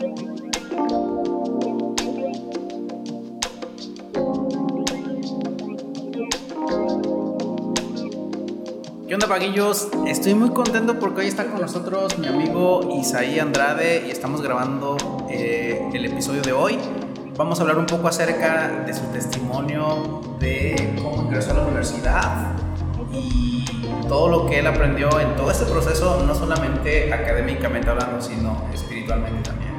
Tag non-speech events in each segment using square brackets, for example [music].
¿Qué onda, paguillos? Estoy muy contento porque hoy está con nosotros mi amigo Isaí Andrade y estamos grabando eh, el episodio de hoy. Vamos a hablar un poco acerca de su testimonio, de cómo ingresó a la universidad y todo lo que él aprendió en todo este proceso, no solamente académicamente hablando, sino espiritualmente también.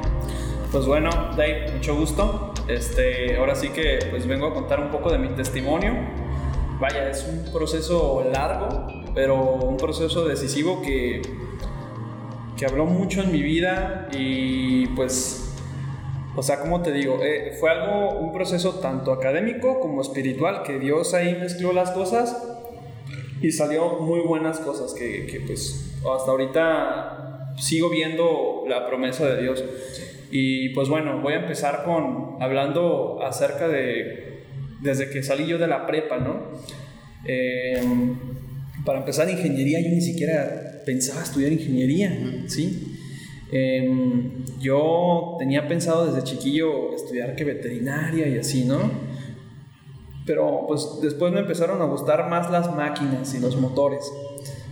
Pues bueno, Dave, mucho gusto. Este, ahora sí que pues vengo a contar un poco de mi testimonio. Vaya, es un proceso largo, pero un proceso decisivo que, que habló mucho en mi vida y pues, o sea, como te digo, eh, fue algo, un proceso tanto académico como espiritual, que Dios ahí mezcló las cosas y salió muy buenas cosas que, que pues hasta ahorita sigo viendo la promesa de Dios. Y pues bueno, voy a empezar con hablando acerca de desde que salí yo de la prepa, ¿no? Eh, para empezar ingeniería yo ni siquiera pensaba estudiar ingeniería, ¿sí? Em, yo tenía pensado desde chiquillo estudiar que veterinaria y así, ¿no? Pero pues después me empezaron a gustar más las máquinas y los motores.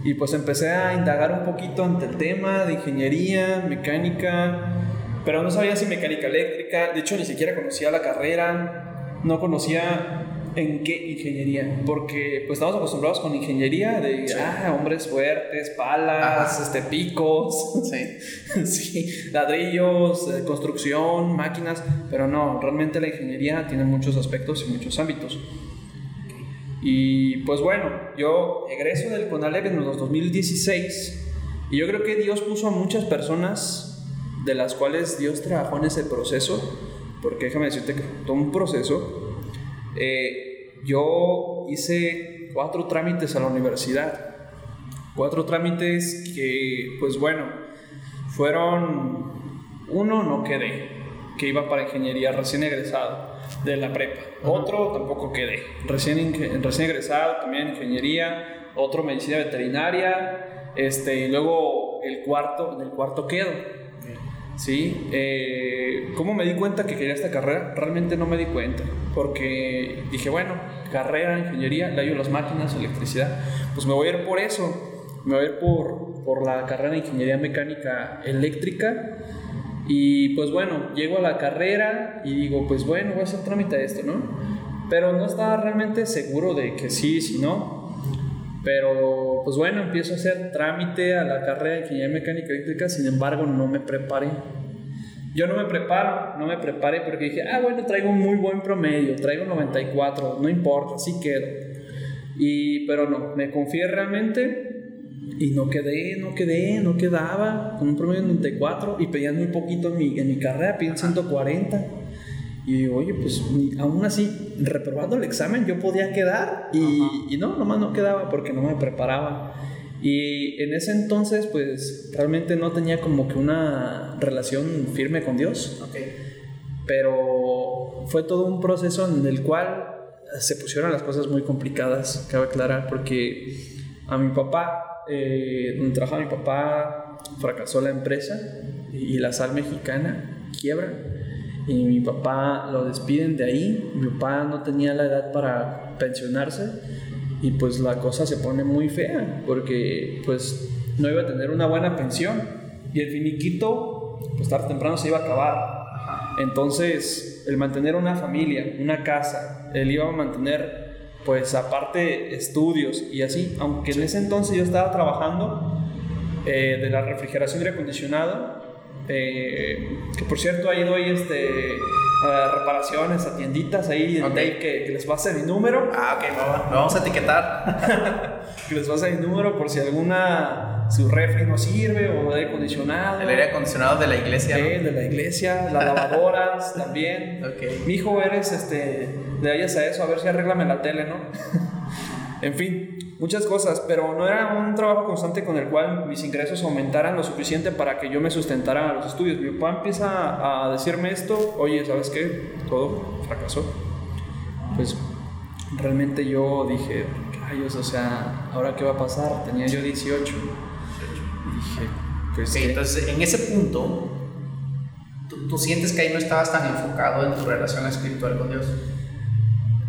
Y pues empecé a indagar un poquito ante el tema de ingeniería, mecánica, pero no sabía si mecánica eléctrica, de hecho ni siquiera conocía la carrera, no conocía en qué ingeniería, porque pues estamos acostumbrados con ingeniería de ah, hombres fuertes, palas, este picos, Sí. [laughs] sí, ladrillos, eh, construcción, máquinas, pero no, realmente la ingeniería tiene muchos aspectos y muchos ámbitos. Y pues bueno, yo egreso del CONALEP en los 2016 y yo creo que Dios puso a muchas personas de las cuales Dios trabajó en ese proceso, porque déjame decirte que fue todo un proceso. Eh, yo hice cuatro trámites a la universidad, cuatro trámites que, pues bueno, fueron, uno no quedé, que iba para ingeniería recién egresado de la prepa, otro tampoco quedé, recién, recién egresado también ingeniería, otro medicina veterinaria, este, y luego el cuarto, en el cuarto quedo. Sí, eh, ¿cómo me di cuenta que quería esta carrera? Realmente no me di cuenta, porque dije, bueno, carrera, ingeniería, le ayudo las máquinas, electricidad, pues me voy a ir por eso, me voy a ir por, por la carrera de ingeniería mecánica eléctrica, y pues bueno, llego a la carrera y digo, pues bueno, voy a hacer trámite de esto, ¿no? Pero no estaba realmente seguro de que sí, si no, pero pues bueno, empiezo a hacer trámite a la carrera de ingeniería mecánica eléctrica, sin embargo no me preparé. Yo no me preparo, no me preparé porque dije, ah, bueno, traigo un muy buen promedio, traigo 94, no importa, sí quedo. Y, pero no, me confié realmente y no quedé, no quedé, no quedaba, con un promedio de 94 y pedían muy poquito en mi, en mi carrera, piden 140. Y oye, pues aún así, reprobando el examen, yo podía quedar y, y no, nomás no quedaba porque no me preparaba. Y en ese entonces, pues realmente no tenía como que una relación firme con Dios, Ok. pero fue todo un proceso en el cual se pusieron las cosas muy complicadas, cabe aclarar, porque a mi papá, eh, donde trabajaba mi papá, fracasó la empresa y la sal mexicana quiebra. Y mi papá lo despiden de ahí. Mi papá no tenía la edad para pensionarse. Y pues la cosa se pone muy fea. Porque pues no iba a tener una buena pensión. Y el finiquito, pues tarde o temprano se iba a acabar. Entonces, el mantener una familia, una casa, él iba a mantener, pues aparte, estudios y así. Aunque en ese entonces yo estaba trabajando eh, de la refrigeración y aire acondicionado. Eh, que por cierto, ahí doy este, a reparaciones a tienditas ahí en Ok. Dave que, que les pase mi número. Ah, ok, va. lo vamos a etiquetar. [laughs] Que les pase mi número por si alguna su refri no sirve o aire acondicionado. El aire acondicionado de la iglesia. ¿no? Eh, de la iglesia, las lavadoras [laughs] también. Ok. Mi hijo, eres este, le vayas a eso, a ver si arréglame la tele, ¿no? [laughs] en fin, muchas cosas, pero no era un trabajo constante con el cual mis ingresos aumentaran lo suficiente para que yo me sustentara a los estudios. Mi papá empieza a decirme esto, oye, ¿sabes qué? Todo fracasó. Pues realmente yo dije, rayos, o sea, ¿ahora qué va a pasar? Tenía yo 18. Y dije, pues... Ok, ¿qué? entonces, en ese punto, ¿Tú, tú sientes que ahí no estabas tan enfocado en tu relación espiritual con Dios?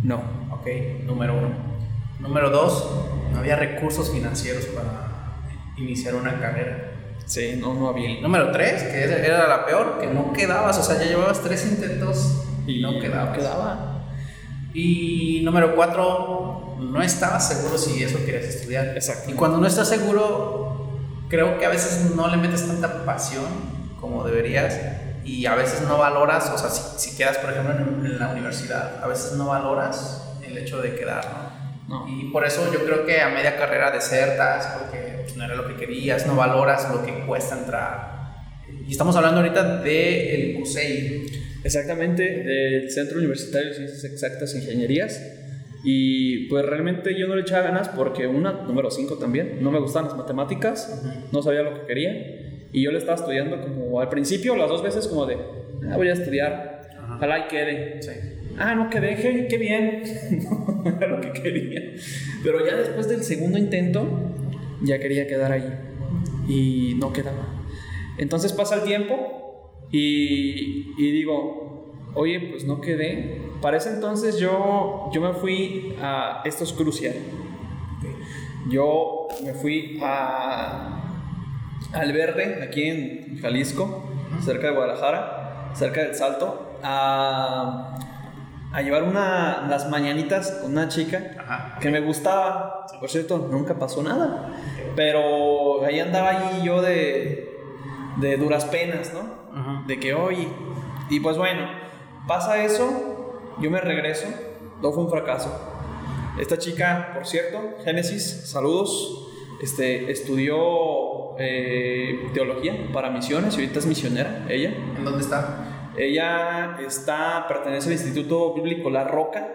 No. Ok, número uno. Número dos, no había recursos financieros para iniciar una carrera. Sí, no, no había. Número tres, que era- la peor, que no quedabas, o sea, ya llevabas tres intentos y no quedabas. quedaba. Y número cuatro, no estabas seguro si eso querías estudiar. Exacto. Y cuando no estás seguro, creo que a veces no le metes tanta pasión como deberías y a veces no valoras, o sea, si, si quedas, por ejemplo, en, en la universidad, a veces no valoras el hecho de quedar, ¿no? No. Y por eso yo creo que a media carrera desertas, porque pues, no era lo que querías, no valoras lo que cuesta entrar. Y estamos hablando ahorita del CUSEI. Exactamente, del Centro Universitario de Ciencias Exactas e Ingenierías. Y pues realmente yo no le echaba ganas porque una, número 5 también, no me gustaban las matemáticas, no sabía lo que quería. Y yo le estaba estudiando como al principio, las dos veces como de, ah, voy a estudiar, Ajá. ojalá y quede. Sí. Ah, no quedé, qué, qué bien. [laughs] no era lo que quería. Pero ya después del segundo intento, ya quería quedar ahí. Y no quedaba. Entonces pasa el tiempo y, y digo, oye, pues no quedé. Para ese entonces yo, yo me fui a. Esto es crucial. Yo me fui a. Al Verde, aquí en Jalisco, cerca de Guadalajara, cerca del Salto, a, a llevar una, las mañanitas con una chica Ajá. que me gustaba. Por cierto, nunca pasó nada. Pero ahí andaba ahí yo de, de duras penas, ¿no? Ajá. De que, oye, y pues bueno, pasa eso, yo me regreso, no fue un fracaso. Esta chica, por cierto, Génesis, saludos, este, estudió eh, teología para misiones y ahorita es misionera, ella. ¿En dónde está? Ella está, pertenece al Instituto Bíblico La Roca,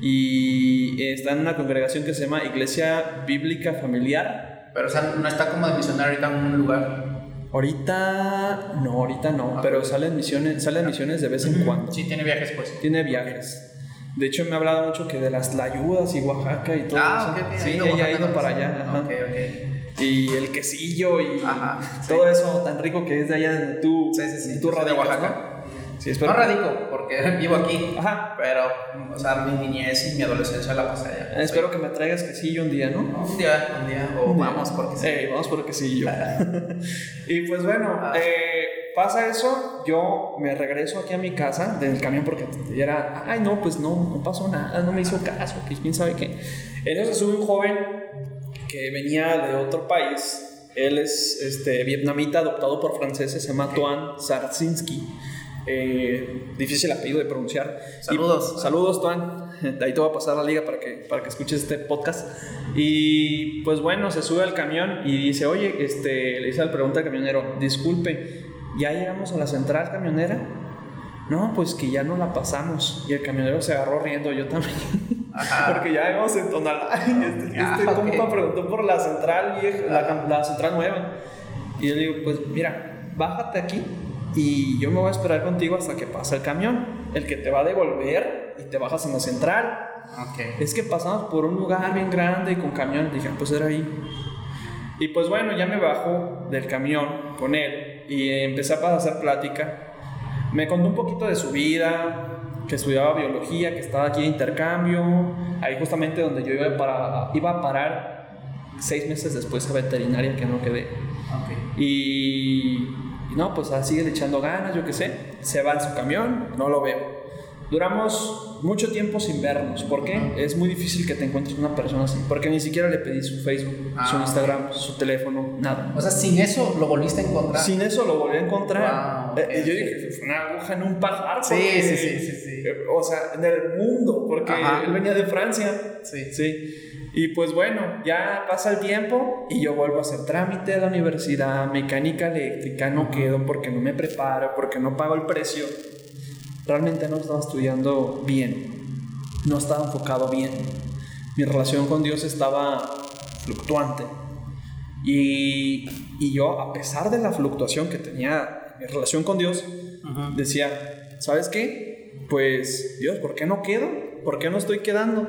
y está en una congregación que se llama Iglesia Bíblica Familiar. Pero, o sea, no está como de misionario ahorita en un lugar. Ahorita no, ahorita no, Ah, pero salen misiones, salen misiones de vez en cuando. Sí, tiene viajes, pues. Tiene viajes. De hecho, me ha hablado mucho que de las Tlayudas y Oaxaca y todo Ah, eso. ok, ok. Sí, ella ha ido para allá. ajá. Ok, ok. Y el quesillo y Ajá, todo eso tan rico que es de allá de tu, Sí, sí, tu de Oaxaca. Sí, espero. No radico, porque [laughs] vivo aquí. Ajá. Pero, o sea, mi niñez y mi adolescencia la pasé allá. Espero que me traigas quesillo un día, ¿no? Un día, un día. O vamos, porque sí. Eh, vamos por quesillo. [laughs] y pues bueno, Ah. eh, pasa eso, yo me regreso aquí a mi casa del camión porque era, ay no, pues no, no pasó nada, no me hizo caso, que quién sabe qué. En eso se sube un joven que venía de otro país, él es este, vietnamita adoptado por franceses, se llama Tuan Sarsinski. Eh, difícil apellido de pronunciar. Saludos. Y- saludos, Tuan. De ahí te voy a pasar la liga para que, para que escuches este podcast. Y pues bueno, se sube al camión y dice, oye, este, le dice al pregunta al camionero, disculpe, ¿ya llegamos a la central camionera? No, pues que ya no la pasamos. Y el camionero se agarró riendo, yo también. Ajá. [laughs] Porque ya llegamos en Tonalá y este, Ah, este ok. compa preguntó por la central vieja, la, la central nueva. Y yo le digo, pues mira, bájate aquí y yo me voy a esperar contigo hasta que pase el camión, el que te va a devolver y te bajas en la central. Ok. Es que pasamos por un lugar bien grande y con camión. Dije, "Ah, pues era ahí. Y pues bueno, ya me bajo del camión con él y empecé a hacer plática. Me contó un poquito de su vida, que estudiaba biología, que estaba aquí de intercambio, ahí justamente donde yo iba, para, iba a parar seis meses después a veterinaria que no quedé. Ok. Y, y no, pues ah, sigue echando ganas, yo qué sé. Se va en su camión, no lo veo. Duramos mucho tiempo sin vernos. ¿Por qué? Es muy difícil que te encuentres una persona así. Porque ni siquiera le pedí su Facebook, su Ah, Instagram, su teléfono, nada. O sea, sin eso lo volviste a encontrar. Sin eso lo volví a encontrar. Wow, Eh, y yo dije, fue una aguja en un pajar. Sí, sí, sí, sí, sí. eh, O sea, en el mundo, porque Ajá. él venía de Francia. Sí. Sí. Y pues bueno, ya pasa el tiempo y yo vuelvo a hacer trámite a la universidad, mecánica eléctrica, no quedo porque no me preparo, porque no pago el precio. Realmente no estaba estudiando bien, no estaba enfocado bien. Mi relación con Dios estaba fluctuante. Y, y yo, a pesar de la fluctuación que tenía mi relación con Dios, Ajá. decía, ¿sabes qué? Pues, Dios, ¿por qué no quedo? ¿Por qué no estoy quedando?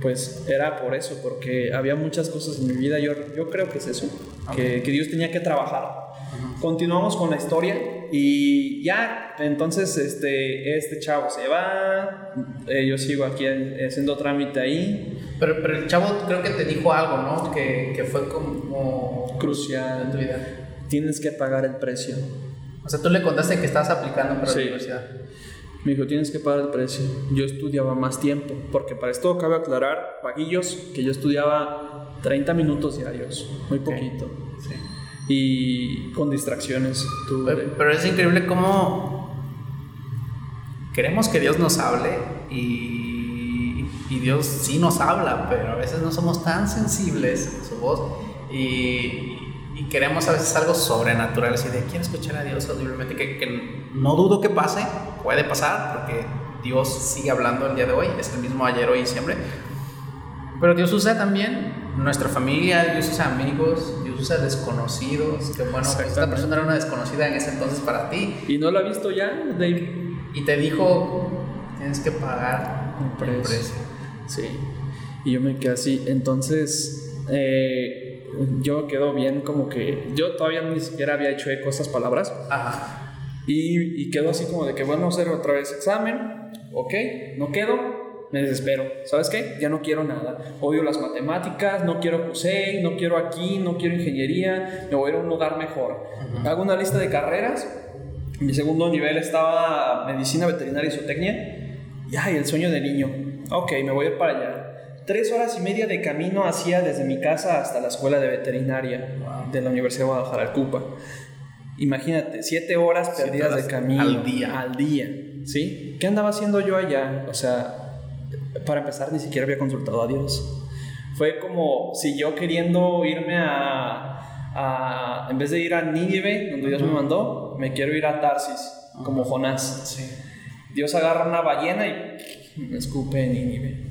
Pues era por eso, porque había muchas cosas en mi vida, yo, yo creo que es eso, que, que Dios tenía que trabajar. Continuamos con la historia y ya, entonces este, este chavo se va, eh, yo sigo aquí haciendo trámite ahí. Pero, pero el chavo creo que te dijo algo, ¿no? Que, que fue como crucial en tu vida. Tienes que pagar el precio. O sea, tú le contaste que estabas aplicando para la universidad. Me dijo, tienes que pagar el precio. Yo estudiaba más tiempo, porque para esto cabe aclarar, paguillos, que yo estudiaba 30 minutos diarios, muy poquito. Sí. Y con distracciones. Pero, es increíble cómo queremos que Dios nos hable y, y Dios sí nos habla, pero a veces no somos tan sensibles a su voz. Y, y queremos a veces algo sobrenatural, así de quiero escuchar a Dios audiblemente, que, que, no dudo que pase, puede pasar, porque Dios sigue hablando el día de hoy, es el mismo ayer, hoy y siempre. Pero Dios usa también nuestra familia, Dios usa amigos, Dios usa desconocidos, que bueno, esta persona era una desconocida en ese entonces para ti. Y no la ha visto ya, David. Y te dijo, tienes que pagar un precio. Sí. Y yo me quedé así, entonces... Eh, yo quedo bien como que yo todavía ni siquiera había hecho eco esas palabras. Ajá. Y, y quedo así como de que bueno, hacer otra vez examen, ok, no quedo, me desespero. ¿Sabes qué? Ya no quiero nada. Odio las matemáticas, no quiero CUSEI, no quiero aquí, no quiero ingeniería, me voy a ir a un lugar mejor. Hago una lista de carreras. Mi segundo nivel estaba medicina veterinaria y zootecnia. Y ay, el sueño de niño. Ok, me voy a ir para allá tres horas y media de camino hacía desde mi casa hasta la escuela de veterinaria de la Universidad de Guadalajara, Cupa. Imagínate, siete horas perdidas de camino. Al día. Al día, ¿sí? ¿Qué andaba haciendo yo allá? O sea, para empezar, ni siquiera había consultado a Dios. Fue como si yo queriendo irme a, en vez de ir a Nínive, donde Dios me mandó, me quiero ir a Tarsis, como Jonás. Dios agarra una ballena y me escupe en Nínive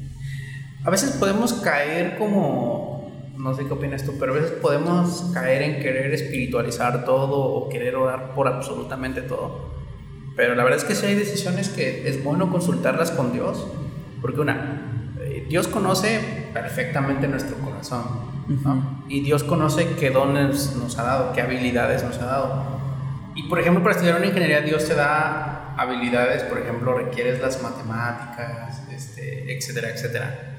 a veces podemos caer como, no sé qué opinas tú, pero a veces podemos caer en querer espiritualizar todo o querer orar por absolutamente todo. Pero la verdad es que si hay decisiones que es bueno consultarlas con Dios, porque una, eh, Dios conoce perfectamente nuestro corazón, y Dios conoce qué dones nos ha dado, qué habilidades nos ha dado. Y por ejemplo, para estudiar una ingeniería, Dios te da habilidades, por ejemplo, requieres las matemáticas, este, etcétera, etcétera.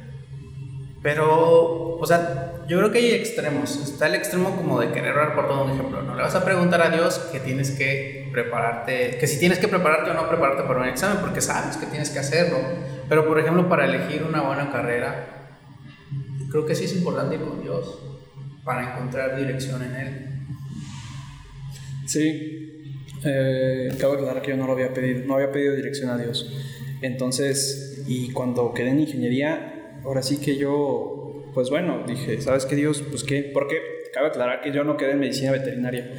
Pero, o sea, yo creo que hay extremos. Está el extremo como de querer orar por todo un ejemplo. No le vas a preguntar a Dios que tienes que prepararte, que si tienes que prepararte o no prepararte para un examen, porque sabes que tienes que hacerlo. Pero, por ejemplo, para elegir una buena carrera, creo que sí es importante ir con Dios para encontrar dirección en Él. Sí, eh, cabe aclarar que yo no lo había pedido, no había pedido dirección a Dios. Entonces, y cuando quedé en ingeniería, ahora sí que yo, pues bueno, dije, ¿sabes qué Dios? Pues qué, porque cabe aclarar que yo no quedé en medicina veterinaria.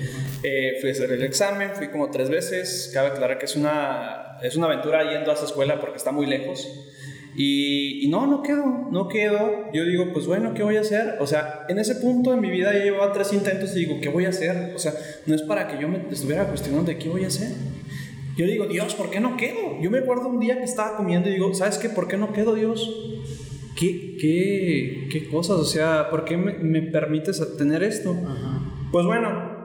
Eh, fui a hacer el examen, fui como tres veces, cabe aclarar que es una, es una aventura yendo a esa escuela porque está muy lejos. Y, no, no quedo, no quedo. Yo digo, pues bueno, ¿qué voy a hacer? O sea, en ese punto de mi vida ya llevaba tres intentos y digo, ¿qué voy a hacer? O sea, no es para que yo me estuviera cuestionando de qué voy a hacer. Yo digo, Dios, ¿por qué no quedo? Yo me acuerdo un día que estaba comiendo y digo, ¿sabes qué? ¿Por qué no quedo, Dios? ¿Qué, qué, qué cosas? O sea, ¿por qué me, me permites tener esto? Pues bueno,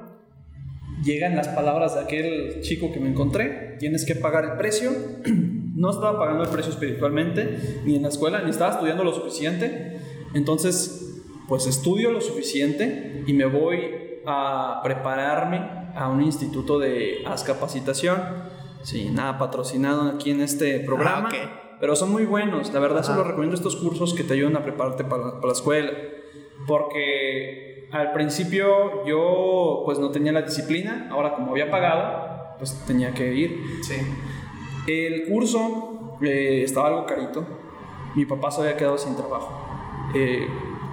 llegan las palabras de aquel chico que me encontré, tienes que pagar el precio. [clears throat] No estaba pagando el precio espiritualmente, ni en la escuela, ni estaba estudiando lo suficiente. Entonces, pues estudio lo suficiente y me voy a prepararme a un instituto de Capacitación. Sí, nada patrocinado aquí en este programa. Ah, pero son muy buenos. La verdad, se los recomiendo estos cursos que te ayudan a prepararte para, para, la escuela. Porque al principio yo pues no tenía la disciplina, ahora como había pagado, pues tenía que ir. Sí. El curso eh, estaba algo carito. Mi papá se había quedado sin trabajo. Eh,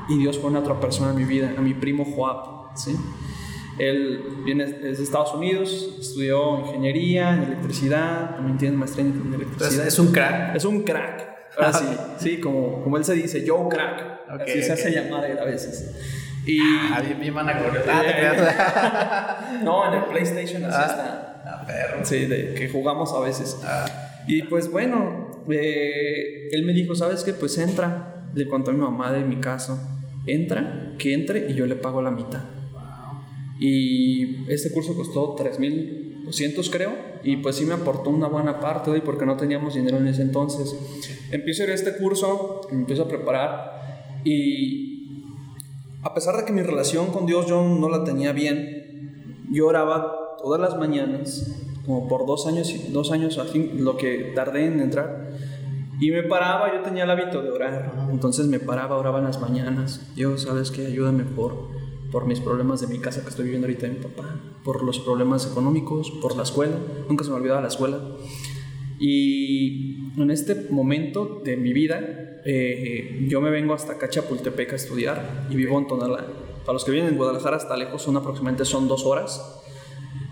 y Dios pone a otra persona en mi vida, a mi primo Joab. ¿sí? Él viene desde Estados Unidos, estudió ingeniería en electricidad, también tiene maestría en electricidad. Es un crack. Es un crack. Ahora sí, sí, como, como él se dice, yo crack. así se hace llamar él a veces. Y, ah, bien, bien van a Ah, [laughs] no, en el PlayStation así ah, está. Ah, perro. Sí, de, que jugamos a veces. Ah. Y pues bueno, eh, él me dijo, ¿sabes qué? Pues entra. Le contó a mi mamá de mi caso. Entra, que entre y yo le pago la mitad. Y este curso costó 3.200 creo, y pues sí me aportó una buena parte hoy porque no teníamos dinero en ese entonces. Empiezo a ir a este curso, me empiezo a preparar y a pesar de que mi relación con Dios yo no la tenía bien, yo oraba todas las mañanas, como por dos años, dos años, lo que tardé en entrar. Y me paraba, yo tenía el hábito de orar, entonces me paraba, oraba en las mañanas. Dios, ¿sabes qué? Ayúdame por, por mis problemas de mi casa que estoy viviendo ahorita de mi papá, por los problemas económicos, por la escuela. Nunca se me olvidaba la escuela. Y en este momento de mi vida, eh, yo me vengo hasta acá, Chapultepec, a estudiar y vivo en Tonalá. Para los que vienen en Guadalajara hasta lejos, son aproximadamente son dos horas.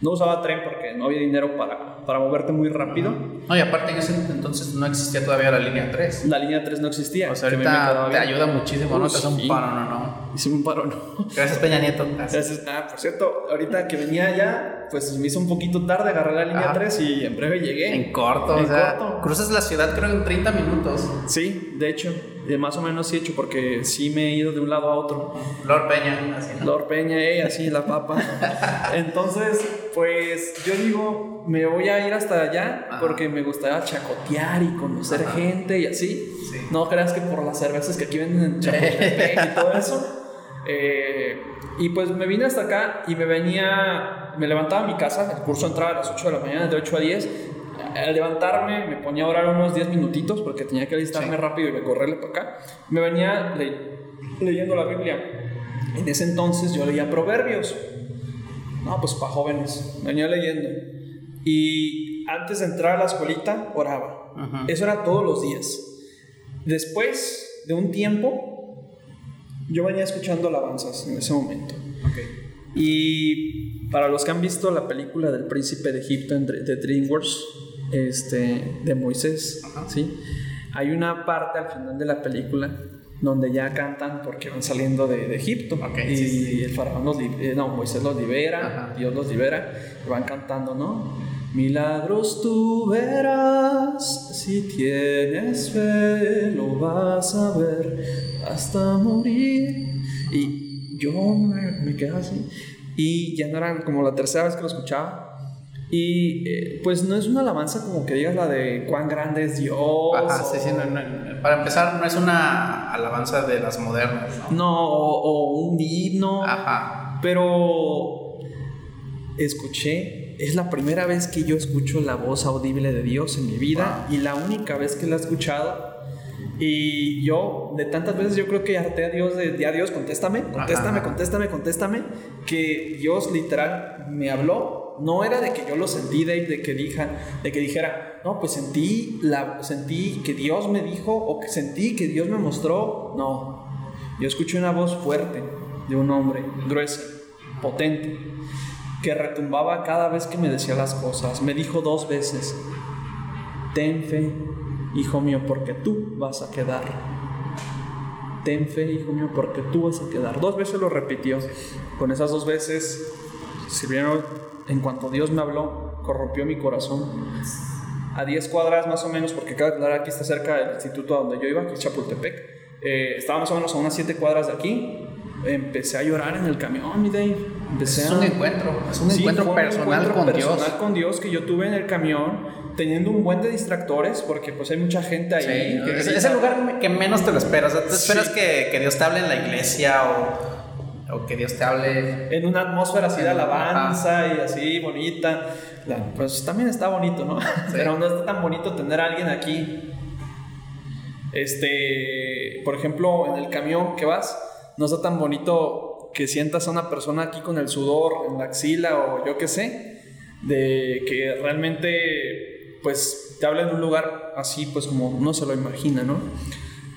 No usaba tren porque no había dinero para, para moverte muy rápido. No, y aparte en ese entonces no existía todavía la línea 3. La línea 3 no existía. O sea, ahorita te ayuda muchísimo, ¿no? Te hace un paro, no, no. Hice un paro, no. Gracias, Peña Nieto. Gracias. Ah, por cierto, ahorita que venía ya, pues me hizo un poquito tarde agarrar la línea 3 y en breve llegué. En corto, en o sea, corto. cruzas la ciudad creo en 30 minutos. Sí, de hecho. De más o menos sí he hecho porque sí me he ido de un lado a otro. Lord Peña, así. Lord Peña, eh, así la papa. [laughs] Entonces, pues yo digo, me voy a ir hasta allá porque me gustaría chacotear y conocer gente y así. No creas que por las cervezas que aquí venden en Chapultepec y todo eso. [laughs] Eh, y pues me vine hasta acá y me venía, me levantaba a mi casa, el curso entraba a las 8 de la mañana, de 8 a 10 al levantarme me ponía a orar unos 10 minutitos porque tenía que alistarme rápido y recorrerle para acá. Me venía leyendo la Biblia. En ese entonces yo leía Proverbios. No, pues para jóvenes. Venía leyendo. Y antes de entrar a la escuelita, oraba. Eso era todos los días. Después de un tiempo, yo venía escuchando alabanzas en ese momento. Y para los que han visto la película del príncipe de Egipto de DreamWorks, este, de Moisés, ¿sí? Hay una parte al final de la película donde ya cantan porque van saliendo de, Egipto y el faraón los eh, no, Moisés los libera, Dios los libera, y van cantando, ¿no? Milagros tú verás, si tienes fe lo vas a ver hasta morir. Y yo me, me quedé así. Y ya no era como la tercera vez que lo escuchaba, y eh, pues no es una alabanza como que digas la de cuán grande es Dios. Ajá, sí, sí, para empezar, no es una alabanza de las modernas. No, no o, un himno. Ajá. Pero escuché, es la primera vez que yo escucho la voz audible de Dios en mi vida y la única vez que la he escuchado. Y yo, de tantas veces, yo creo que harté a Dios de, de a Dios, contéstame, contéstame, contéstame, contéstame, que Dios literal me habló no era de que yo lo sentí, de, de que, de que dijera, no, pues sentí, la, sentí que Dios me dijo o que sentí que Dios me mostró. No, yo escuché una voz fuerte de un hombre, gruesa, potente, que retumbaba cada vez que me decía las cosas. Me dijo dos veces, ten fe, hijo mío, porque tú vas a quedar. Ten fe, hijo mío, porque tú vas a quedar. Dos veces lo repitió. Con esas dos veces sirvieron en cuanto Dios me habló, corrompió mi corazón. A 10 cuadras más o menos, porque cada cuadra aquí está cerca del instituto donde yo iba, que es Chapultepec. Eh, estaba más o menos a unas 7 cuadras de aquí. Empecé a llorar en el camión, mi Dave. Empecé es un encuentro, es un encuentro personal con personal Dios. con Dios que yo tuve en el camión, teniendo un buen de distractores, porque pues hay mucha gente ahí. Sí, es, el lugar que menos te lo esperas. te esperas que, que Dios te hable en la iglesia o o que Dios te hable. En una atmósfera así de alabanza y así bonita. pues también está bonito, ¿no? Pero no está tan bonito tener a alguien aquí. Este, por ejemplo, en el camión que vas, no está tan bonito que sientas a una persona aquí con el sudor en la axila o yo qué sé, de que realmente pues te habla en un lugar así pues como no se lo imagina, ¿no?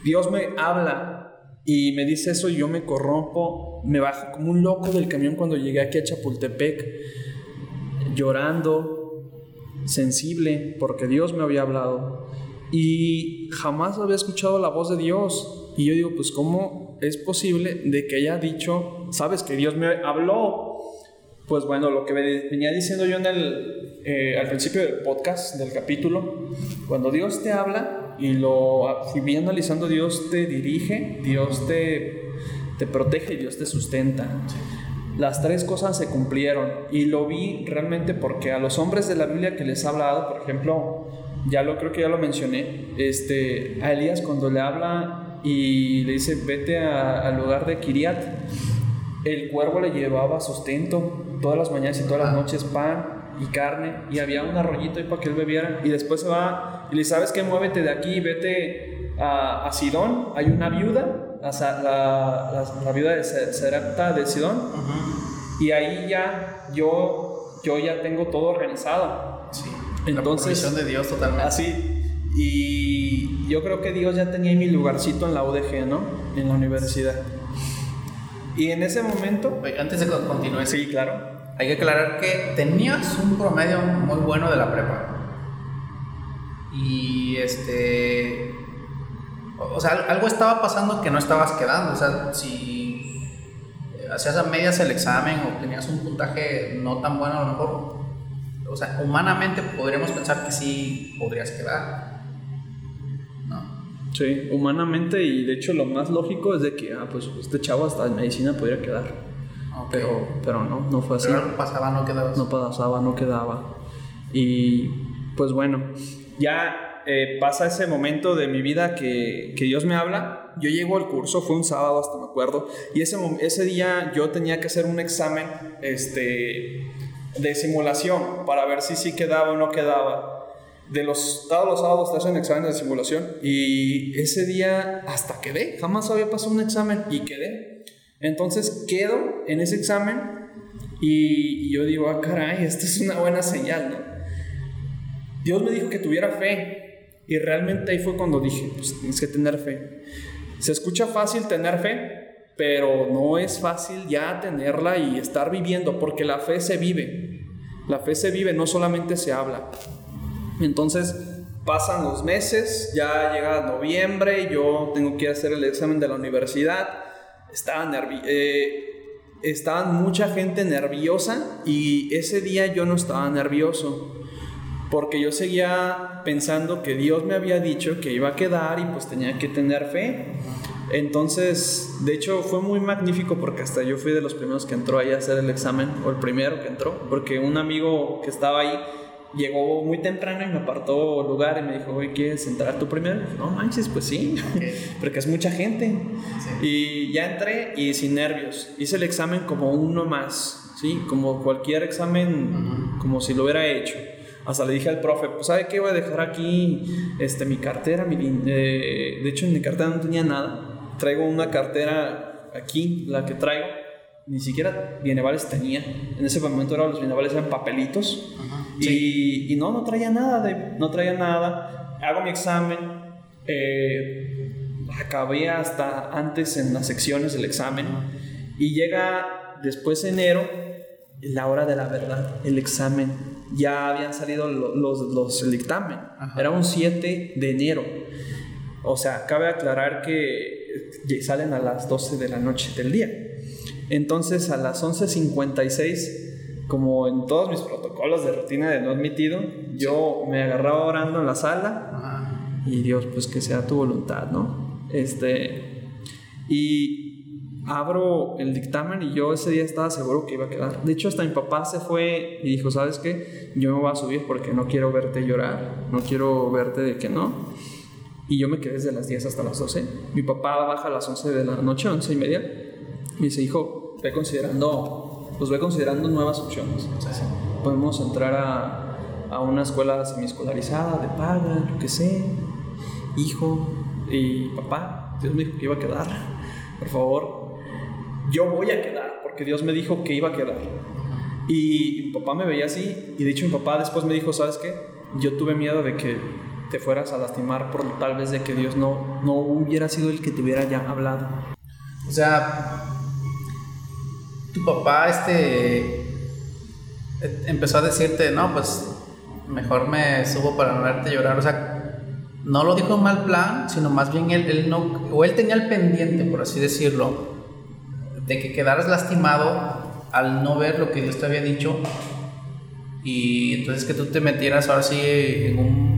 Dios me habla y me dice eso y yo me corrompo, me bajo como un loco del camión cuando llegué aquí a Chapultepec, llorando, sensible, porque Dios me había hablado. Y jamás había escuchado la voz de Dios. Y yo digo, pues ¿cómo es posible de que haya dicho, sabes que Dios me habló? Pues bueno, lo que venía diciendo yo en el, eh, al principio del podcast, del capítulo, cuando Dios te habla, y lo si bien analizando Dios te dirige, Dios te, te protege, Dios te sustenta. las tres cosas se cumplieron y lo vi realmente porque a los hombres de la Biblia que les ha hablado, por ejemplo, ya lo creo que ya lo mencioné, este, a Elías cuando le habla y le dice vete al lugar de Kiriat, el cuervo le llevaba sustento todas las mañanas y todas las noches pan y carne y había un arroyito ahí para que él bebiera y después se va y le sabes que muévete de aquí, vete a, a Sidón, hay una viuda, la, la, viuda de Serapta de Sidón y ahí ya yo, yo ya tengo todo organizado. Sí. Entonces, la de Dios totalmente. Así. Y yo creo que Dios ya tenía mi lugarcito en la UDG, ¿no? En la universidad. Y en ese momento... antes de que continúe. Sí, claro hay que aclarar que tenías un promedio muy bueno de la prepa. Y este. O sea, algo estaba pasando que no estabas quedando. O sea, si hacías a medias el examen o tenías un puntaje no tan bueno, a lo mejor. O sea, humanamente podríamos pensar que sí podrías quedar. Sí, humanamente, y de hecho lo más lógico es de que, ah, pues este chavo hasta en medicina podría quedar. Pero, pero no, no fue así. no pasaba, no quedaba. No pasaba, no quedaba. Y pues bueno, ya eh, pasa ese momento de mi vida que, que, Dios me habla. Yo llego al curso, fue un sábado hasta me acuerdo, y ese, ese día yo tenía que hacer un examen este, de simulación para ver si sí quedaba o no quedaba. De los, todos los sábados te hacen exámenes de simulación y ese día hasta quedé, jamás había pasado un examen y quedé. Entonces quedo en ese examen y, yo digo, ah, caray, esta es una buena señal, ¿no? Dios me dijo que tuviera fe y realmente ahí fue cuando dije, pues tienes que tener fe. Se escucha fácil tener fe, pero no es fácil ya tenerla y estar viviendo, porque la fe se vive. La fe se vive, no solamente se habla. Entonces pasan los meses, ya llega noviembre, yo tengo que hacer el examen de la universidad estaba eh, estaban mucha gente nerviosa y ese día yo no estaba nervioso porque yo seguía pensando que Dios me había dicho que iba a quedar y pues tenía que tener fe. Entonces, de hecho fue muy magnífico porque hasta yo fui de los primeros que entró ahí a hacer el examen, o el primero que entró, porque un amigo que estaba ahí llegó muy temprano y me apartó lugar y me dijo, oye, ¿quieres entrar tú primero? no manches, pues sí, [laughs] porque es mucha gente. Y ya entré y sin nervios. Hice el examen como uno más, ¿sí? Como cualquier examen, como si lo hubiera hecho. Hasta le dije al profe, pues ¿sabe qué? Voy a dejar aquí este, mi cartera. Mi, eh, de hecho, en mi cartera no tenía nada. Traigo una cartera aquí, la que traigo. Ni siquiera bienavales tenía. En ese momento eran los bienavales eran papelitos. Y, no, no traía nada, de, no traía nada. Hago mi examen, eh, acabé hasta antes en las secciones del examen y llega después enero la hora de la verdad, el examen. Ya habían salido los, los, el dictamen. Era un 7 de enero. O sea, cabe aclarar que salen a las 12 de la noche del día. Entonces a las 11.56 como en todos mis protocolos de rutina de no admitido, yo me agarraba orando en la sala y Dios, pues que sea tu voluntad, ¿no? Este, y abro el dictamen y yo ese día estaba seguro que iba a quedar. De hecho, hasta mi papá se fue y dijo, ¿sabes qué? Yo me voy a subir porque no quiero verte llorar, no quiero verte de que no. Y yo me quedé desde las 10 hasta las 12. Mi papá baja a las 11 de la noche, 11 y media. Me dice, hijo, ve considerando pues ve considerando nuevas opciones. podemos entrar a, a, una escuela semiescolarizada, de paga, yo qué sé, hijo y papá. Dios me dijo que iba a quedar. Por favor, yo voy a quedar, porque Dios me dijo que iba a quedar. Y mi papá me veía así, y de hecho mi papá después me dijo, ¿sabes qué? Yo tuve miedo de que te fueras a lastimar por tal vez de que Dios no, no hubiera sido el que te hubiera ya hablado. O sea, tu papá este empezó a decirte, no, pues mejor me subo para no verte llorar. O sea, no lo dijo en mal plan, sino más bien él, él no, o él tenía el pendiente, por así decirlo, de que quedaras lastimado al no ver lo que Dios te había dicho y entonces que tú te metieras ahora sí en un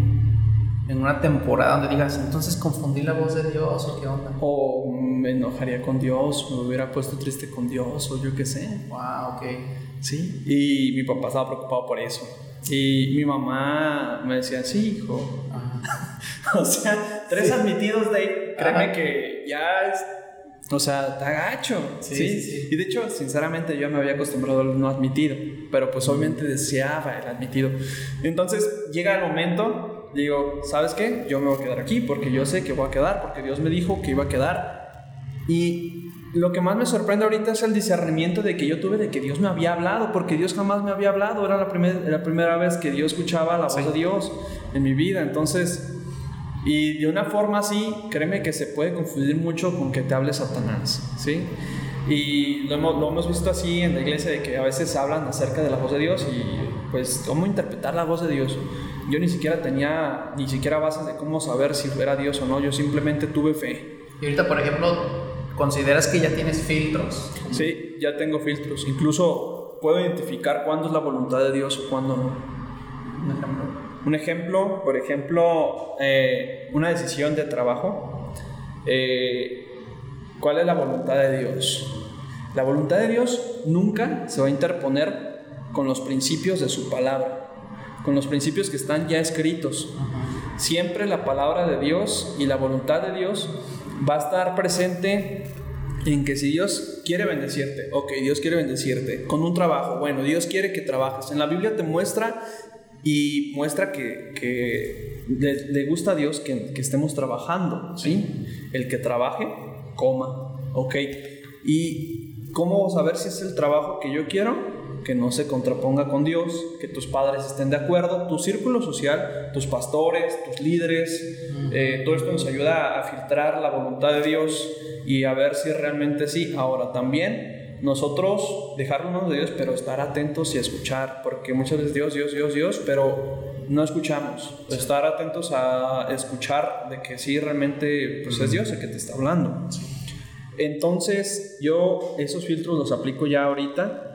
en una temporada donde digas, entonces confundí la voz de Dios o qué onda? O me enojaría con Dios, me hubiera puesto triste con Dios o yo qué sé. Wow, ok. Sí, y mi papá estaba preocupado por eso. Y mi mamá me decía, sí, hijo. [laughs] o sea, tres admitidos de ahí, créeme que ya es o sea, está gacho. Sí, ¿sí? Sí, Y de hecho, sinceramente, yo me había acostumbrado al no admitido, pero pues obviamente deseaba el admitido. Entonces llega el momento, digo, ¿sabes qué? Yo me voy a quedar aquí porque yo sé que voy a quedar, porque Dios me dijo que iba a quedar. Y lo que más me sorprende ahorita es el discernimiento de que yo tuve de que Dios me había hablado, porque Dios jamás me había hablado. Era la, primer, la primera vez que Dios escuchaba la voz de Dios en mi vida. Entonces y de una forma así, créeme que se puede confundir mucho con que te hable Satanás, ¿sí? Y lo hemos, lo hemos, visto así en la iglesia, de que a veces hablan acerca de la voz de Dios y pues cómo interpretar la voz de Dios. Yo ni siquiera tenía, ni siquiera bases de cómo saber si era Dios o no, yo simplemente tuve fe. Y ahorita, por ejemplo, ¿consideras que ya tienes filtros? Sí, ya tengo filtros. Incluso puedo identificar cuándo es la voluntad de Dios o cuándo no. Un ejemplo. Un ejemplo, por ejemplo, eh, una decisión de trabajo. Eh, ¿Cuál es la voluntad de Dios? La voluntad de Dios nunca se va a interponer con los principios de su palabra, con los principios que están ya escritos. Siempre la palabra de Dios y la voluntad de Dios va a estar presente en que si Dios quiere bendecirte, ok, Dios quiere bendecirte con un trabajo, bueno, Dios quiere que trabajes. En la Biblia te muestra y muestra que, que le, gusta a Dios que, que, estemos trabajando, ¿sí? El que trabaje, coma, ¿ok? ¿Y cómo saber si es el trabajo que yo quiero? Que no se contraponga con Dios, que tus padres estén de acuerdo, tu círculo social, tus pastores, tus líderes, eh, todo esto nos ayuda a filtrar la voluntad de Dios y a ver si realmente sí. Ahora también nosotros dejarnos de Dios, pero estar atentos y escuchar, porque muchas veces Dios, Dios, Dios, Dios, pero no escuchamos. Estar atentos a escuchar de que sí, realmente pues es Dios el que te está hablando. Entonces yo esos filtros los aplico ya ahorita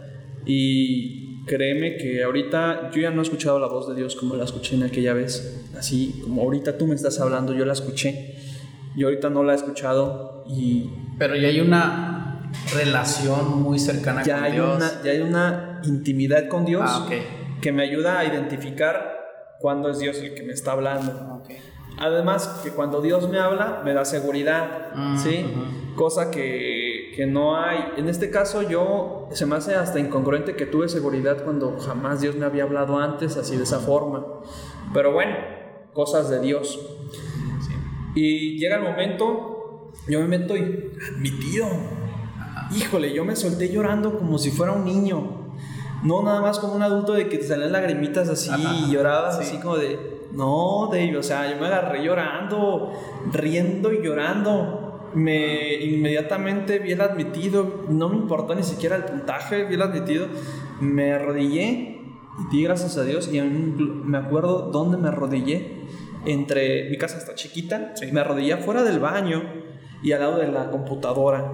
y créeme que ahorita yo ya no he escuchado la voz de Dios como la escuché en aquella vez. Así como ahorita tú me estás hablando, yo la escuché. Y ahorita no la he escuchado y... Pero ya hay una relación muy cercana ya con hay Dios. Una, ya hay una intimidad con Dios Ah, ok. que me ayuda a identificar cuándo es Dios el que me está hablando. Ok. Además, que cuando Dios me habla, me da seguridad, Mm, ¿sí? ujú. Cosa que, que no hay. En este caso, yo se me hace hasta incongruente que tuve seguridad cuando jamás Dios me había hablado antes, así de esa forma. Pero bueno, cosas de Dios. Sí. Y llega el momento, yo me meto y admitido. Híjole, yo me solté llorando como si fuera un niño. No nada más como un adulto de que te salen lagrimitas así Ajá. y llorabas Sí. así como de, no, Dave, o sea, yo me agarré llorando, riendo y llorando. Me inmediatamente vi el admitido, no me importó ni siquiera el puntaje, vi el admitido, me arrodillé y di gracias a Dios y aún me acuerdo dónde me arrodillé. Entre mi casa está chiquita, me arrodillé fuera del baño y al lado de la computadora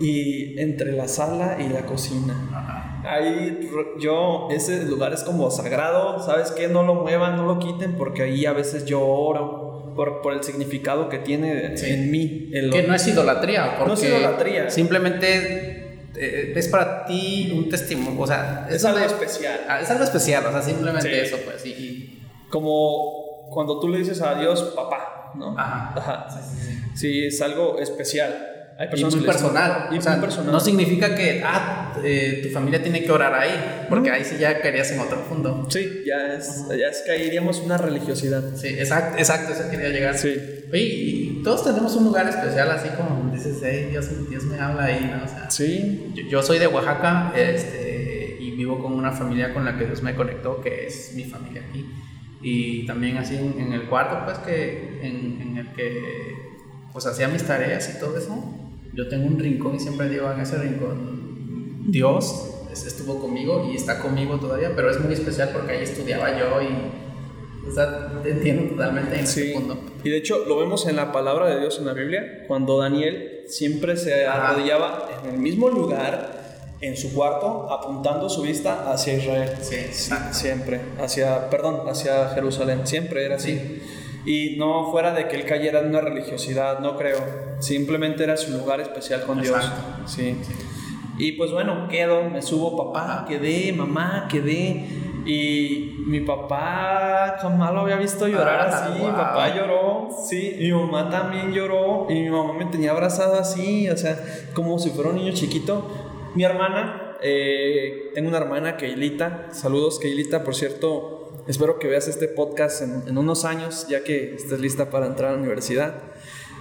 y entre la sala y la cocina. Ajá. Ahí yo, ese lugar es como sagrado, ¿sabes qué? No lo muevan, no lo quiten, porque ahí a veces yo oro por, por el significado que tiene Sí. en mí. El Que no es idolatría, porque No es idolatría. simplemente eh, es para ti un testimonio, o sea, Es algo especial. Ah, Es algo especial, o sea, simplemente Sí. eso, pues, y- y- Como cuando tú le dices a Dios, papá, ¿no? Ajá. Ajá. Sí, es algo especial. Hay Y personas muy le dicen- personal. Y o sea, muy personal. No significa que ah, eh, tu familia tiene que orar ahí, porque No. ahí sí ya caerías en otro punto. Sí, ya es, ya es caeríamos una religiosidad. Sí, exacto, exacto, eso quería llegar. Sí. Oye, y todos tenemos un lugar especial, así como dices, hey, Dios, Dios me habla ahí, ¿no? O sea, Sí. yo, yo soy de Oaxaca este, y vivo con una familia con la que Dios me conectó, que es mi familia aquí. Y también así en, en el cuarto, pues, que en, en el que pues hacía mis tareas y todo eso. Yo tengo un rincón y siempre digo en ese rincón, Dios es- estuvo conmigo y está conmigo todavía, pero es muy especial porque ahí estudiaba yo y, o sea, te entiendo totalmente en Sí. ese punto. Y de hecho lo vemos en la palabra de Dios en la Biblia, cuando Daniel siempre se arrodillaba en el mismo lugar, en su cuarto, apuntando su vista hacia Israel. Sí, exacto. Siempre, hacia, perdón, hacia Jerusalén, siempre era así. Y no fuera de que él cayera en una religiosidad, no creo. Simplemente era su lugar especial con Dios. Sí. Y pues bueno, quedo, me subo, papá, quedé, mamá, quedé. Y mi papá jamás lo había visto llorar ah, así. Mi papá lloró, sí. Mi mamá también lloró. Y mi mamá me tenía abrazado así, o sea, como si fuera un niño chiquito. Mi hermana, eh, tengo una hermana, Keilita. Saludos, Keilita, por cierto. Espero que veas este podcast en, en unos años, ya que estés lista para entrar a la universidad.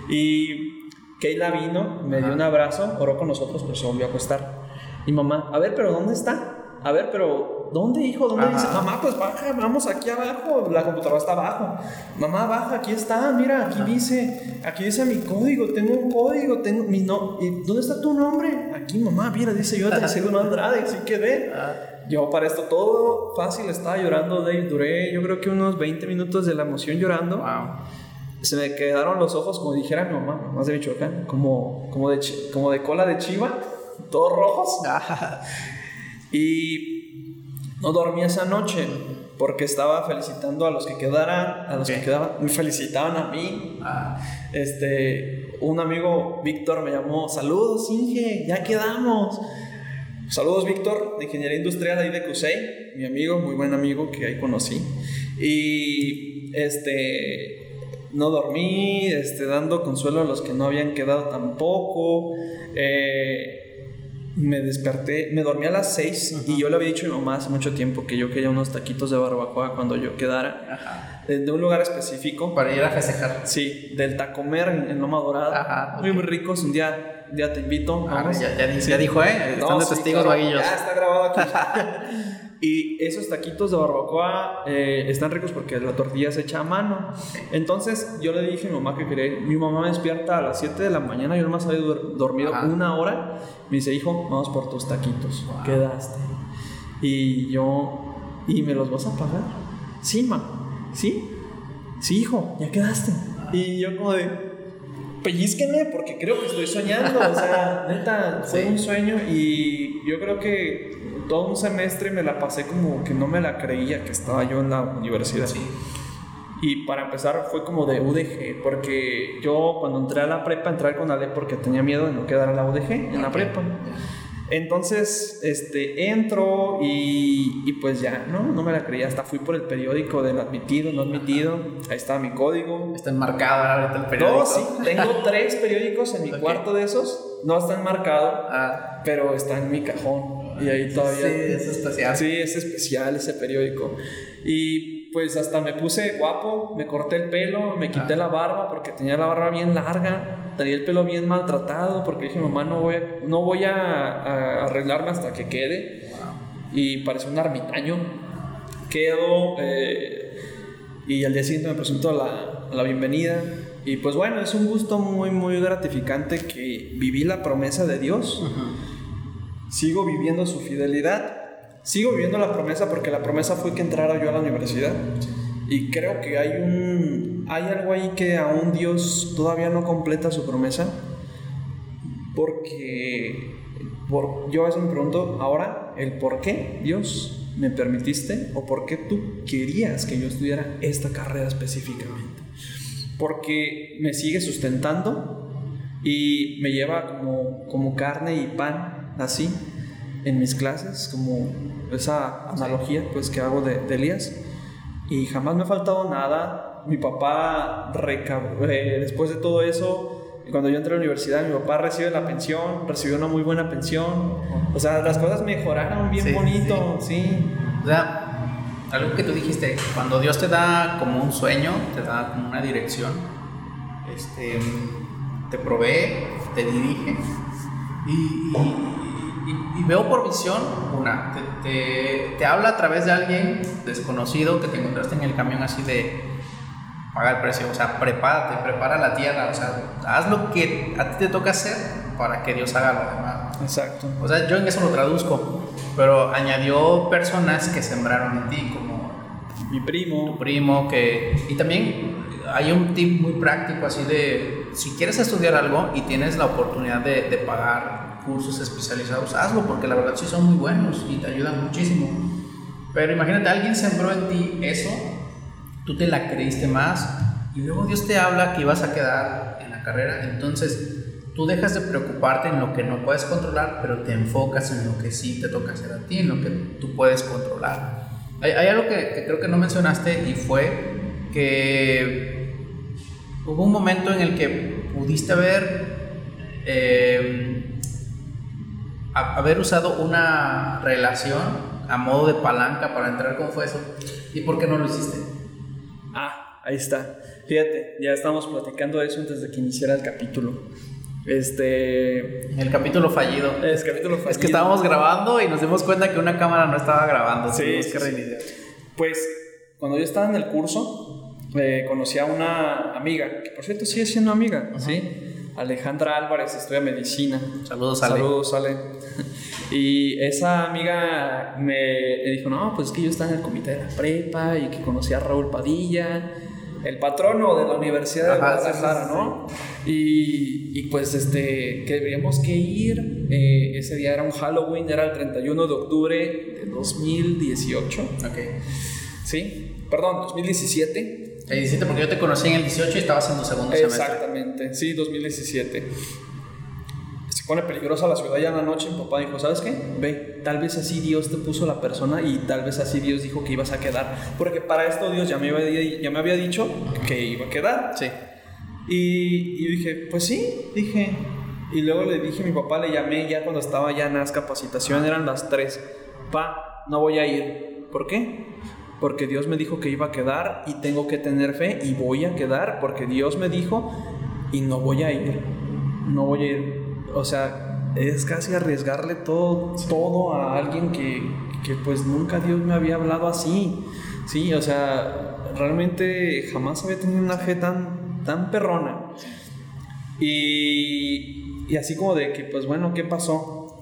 Y Keila vino, me dio un abrazo, oró con nosotros, pero se volvió a acostar. Y mamá, a ver, pero ¿dónde está? A ver, pero ¿dónde, hijo? ¿Dónde dice? Mamá, pues baja, vamos aquí abajo. La computadora está abajo. Mamá, baja, aquí está, mira, aquí dice, aquí dice mi código, tengo un código, tengo mi no. ¿Y dónde está tu nombre? Aquí, mamá, mira, dice yo te [laughs] Andrade, así quedé. Ah. Yo para esto todo fácil, estaba llorando, de, duré yo creo que unos 20 minutos de la emoción llorando. Wow se me quedaron los ojos, como dijera mi mamá, más de Michoacán, como, como, de, como de cola de chiva, todos rojos. y no dormí esa noche porque estaba felicitando a los que quedaran, a los que quedaban, me felicitaban a mí. Ah. Este, un amigo, Víctor, me llamó, saludos Inge, ya quedamos. Saludos Víctor, de Ingeniería Industrial ahí de CUSEI, mi amigo, muy buen amigo que ahí conocí. Y este, no dormí, este, dando consuelo a los que no habían quedado tampoco. Eh, me desperté, me dormí a las 6 y yo le había dicho a mi mamá hace mucho tiempo que yo quería unos taquitos de barbacoa cuando yo quedara. De, un lugar específico. Para ir a festejar. Sí, del Tacomer en, en Loma Dorada. Muy, muy ricos. Un día, día te invito. Ah, ya, ya, dijo, ¿eh? Están de testigos. Ya está grabado aquí. [laughs] Y esos taquitos de barbacoa eh, están ricos porque la tortilla se echa a mano. Entonces yo le dije a mi mamá que quería. Mi mamá me despierta a las 7 de la mañana. Yo nomás había dormido una hora. Me dice, hijo, vamos por tus taquitos. Quedaste. Y yo, ¿y me los vas a pagar? Sí, ma. ¿Sí? Sí, hijo, ya quedaste. Y yo, como de, pellizquenme porque creo que estoy soñando. O sea, neta, fue un sueño y yo creo que todo un semestre me la pasé como que no me la creía que estaba yo en la universidad. Sí. Y para empezar fue como de UDG, porque yo cuando entré a la prepa entré con Ale porque tenía miedo de no quedar en la UDG, en la prepa. Entonces, este, entro y, y, pues ya, ¿no? No me la creía. Hasta fui por el periódico del admitido, no admitido. Ahí está mi código. Está enmarcado ahorita el periódico. No, sí. Tengo tres periódicos en mi [laughs] cuarto de esos. No están marcados, ah. pero está en mi cajón. Y ahí todavía... Sí, es especial. Sí, es especial ese periódico. Y pues hasta me puse guapo, me corté el pelo, me quité ah. la barba porque tenía la barba bien larga, tenía el pelo bien maltratado porque dije, mamá, no voy a, no voy a, arreglarme hasta que quede. Y parecía un ermitaño. Quedo eh, y al día siguiente me presento a la, a la bienvenida. Y pues bueno, es un gusto muy, muy gratificante que viví la promesa de Dios sigo viviendo su fidelidad, sigo viviendo la promesa porque la promesa fue que entrara yo a la universidad. Y creo que hay un hay algo ahí que aún Dios todavía no completa su promesa. Porque por, yo a veces me pregunto ahora el por qué Dios me permitiste o por qué tú querías que yo estudiara esta carrera específicamente. Porque me sigue sustentando y me lleva como, como carne y pan así en mis clases, como esa analogía pues que hago de, Elías. Y jamás me ha faltado nada. Mi papá, eh, después de todo eso, cuando yo entré a la universidad, mi papá recibe la pensión, recibió una muy buena pensión. O sea, las cosas mejoraron bien bonito, sí. O sea, algo que tú dijiste, cuando Dios te da como un sueño, te da como una dirección, este, te provee, te dirige y y, veo por visión, una, te, te, habla a través de alguien desconocido que te encontraste en el camión así de paga el precio, o sea, prepárate, prepara la tierra, o sea, haz lo que a ti te toca hacer para que Dios haga lo demás. Exacto. O sea, yo en eso lo traduzco, pero añadió personas que sembraron en ti, como mi primo. Tu primo, que... Y también hay un tip muy práctico así de, si quieres estudiar algo y tienes la oportunidad de, de pagar cursos especializados, hazlo porque la verdad sí son muy buenos y te ayudan muchísimo. Pero imagínate, alguien sembró en ti eso, tú te la creíste más y luego Dios te habla que ibas a quedar en la carrera, entonces tú dejas de preocuparte en lo que no puedes controlar, pero te enfocas en lo que sí te toca hacer a ti, en lo que tú puedes controlar. Hay, algo que, creo que no mencionaste y fue que hubo un momento en el que pudiste haber, eh, haber usado una relación a modo de palanca para entrar con fue eso. ¿Y por qué no lo hiciste? Ah, ahí está. Fíjate, ya estamos platicando de eso antes de que iniciara el capítulo. Este. El capítulo fallido. Es capítulo fallido. Es que estábamos grabando y nos dimos cuenta que una cámara no estaba grabando. Sí. que Pues, cuando yo estaba en el curso, eh, conocí a una amiga, que por cierto sigue siendo amiga, ¿sí? Alejandra Álvarez, estudia medicina. Saludos, Ale. Saludos, Ale. [laughs] Y esa amiga me, dijo, no, pues que yo estaba en el comité de la prepa y que conocí a Raúl Padilla el patrono de la Universidad de Guadalajara, ¿no? Y, pues este, que deberíamos que ir, eh, ese día era un Halloween, era el 31 de octubre de 2018. Ok. Sí, perdón, 2017. El 17 porque yo te conocí en el 18 y estabas en tu segundo semestre. Exactamente, sí, 2017 pone peligrosa la ciudad ya en la noche, mi papá dijo, ¿sabes qué? Ve, tal vez así Dios te puso la persona y tal vez así Dios dijo que ibas a quedar. Porque para esto Dios ya me había, ya me había dicho que iba a quedar. Sí. Y, y dije, pues sí, dije. Y luego le dije a mi papá, le llamé ya cuando estaba ya en las capacitación, eran las 3. Pa, no voy a ir. ¿Por qué? Porque Dios me dijo que iba a quedar y tengo que tener fe y voy a quedar porque Dios me dijo y no voy a ir. No voy a ir o sea, es casi arriesgarle todo, todo a alguien que, que, pues nunca Dios me había hablado así. Sí, o sea, realmente jamás había tenido una fe tan, tan perrona. Y, y así como de que, pues bueno, ¿qué pasó?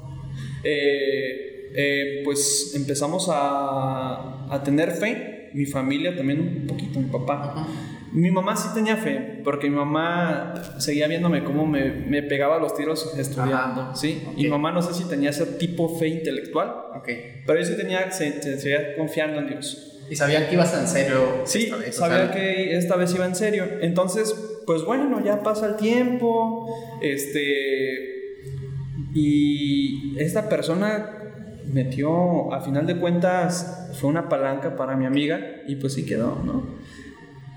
Eh, eh, pues empezamos a, a, tener fe, mi familia también un poquito, mi papá. Mi mamá sí tenía fe, porque mi mamá seguía viéndome cómo me, me pegaba los tiros estudiando, ¿sí? Y mi mamá no sé si tenía ese tipo fe intelectual, okay. pero yo sí tenía, se, seguía confiando en Dios. ¿Y sabían que ibas en serio? Sí, sabía que esta vez iba en serio. Entonces, pues bueno, ya pasa el tiempo, este... Y esta persona metió, a final de cuentas, fue una palanca para mi amiga y pues sí quedó, ¿no?